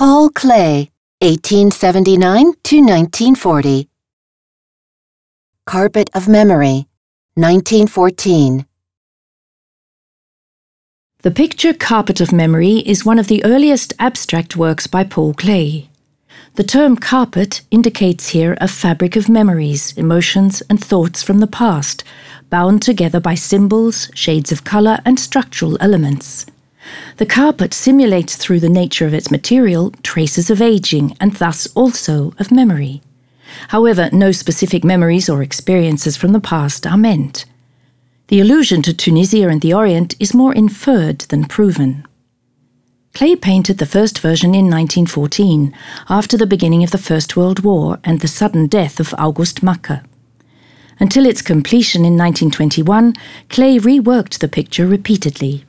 Paul Klee, 1879 to 1940. Carpet of Memory, 1914. The picture Carpet of Memory is one of the earliest abstract works by Paul Klee. The term carpet indicates here a fabric of memories, emotions, and thoughts from the past, bound together by symbols, shades of color, and structural elements. The carpet simulates through the nature of its material traces of aging and thus also of memory. However, no specific memories or experiences from the past are meant. The allusion to Tunisia and the Orient is more inferred than proven. Klee painted the first version in 1914, after the beginning of the First World War and the sudden death of August Macke. Until its completion in 1921, Klee reworked the picture repeatedly.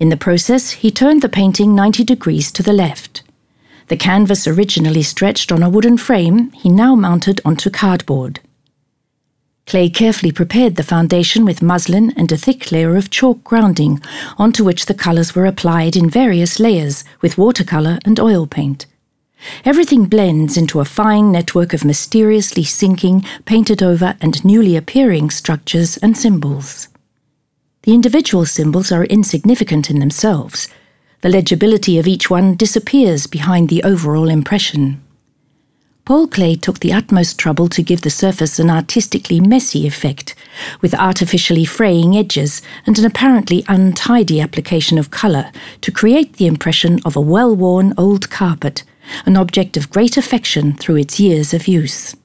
In the process, he turned the painting 90 degrees to the left. The canvas originally stretched on a wooden frame, he now mounted onto cardboard. Klee carefully prepared the foundation with muslin and a thick layer of chalk grounding, onto which the colours were applied in various layers with watercolour and oil paint. Everything blends into a fine network of mysteriously sinking, painted over, and newly appearing structures and symbols. The individual symbols are insignificant in themselves. The legibility of each one disappears behind the overall impression. Paul Klee took the utmost trouble to give the surface an artistically messy effect, with artificially fraying edges and an apparently untidy application of colour to create the impression of a well worn old carpet, an object of great affection through its years of use.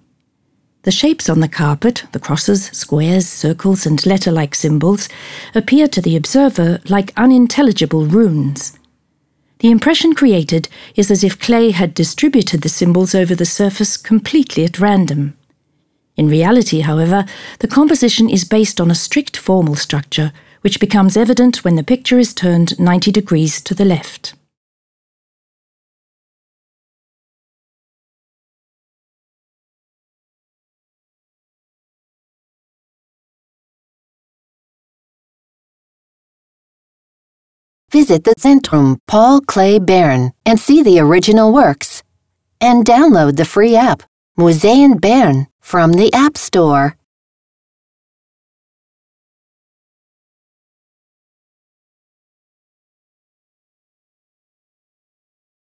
The shapes on the carpet, the crosses, squares, circles, and letter like symbols, appear to the observer like unintelligible runes. The impression created is as if Klee had distributed the symbols over the surface completely at random. In reality, however, the composition is based on a strict formal structure, which becomes evident when the picture is turned 90 degrees to the left. Visit the Zentrum Paul Klee Bern and see the original works. And download the free app, Museen Bern, from the App Store.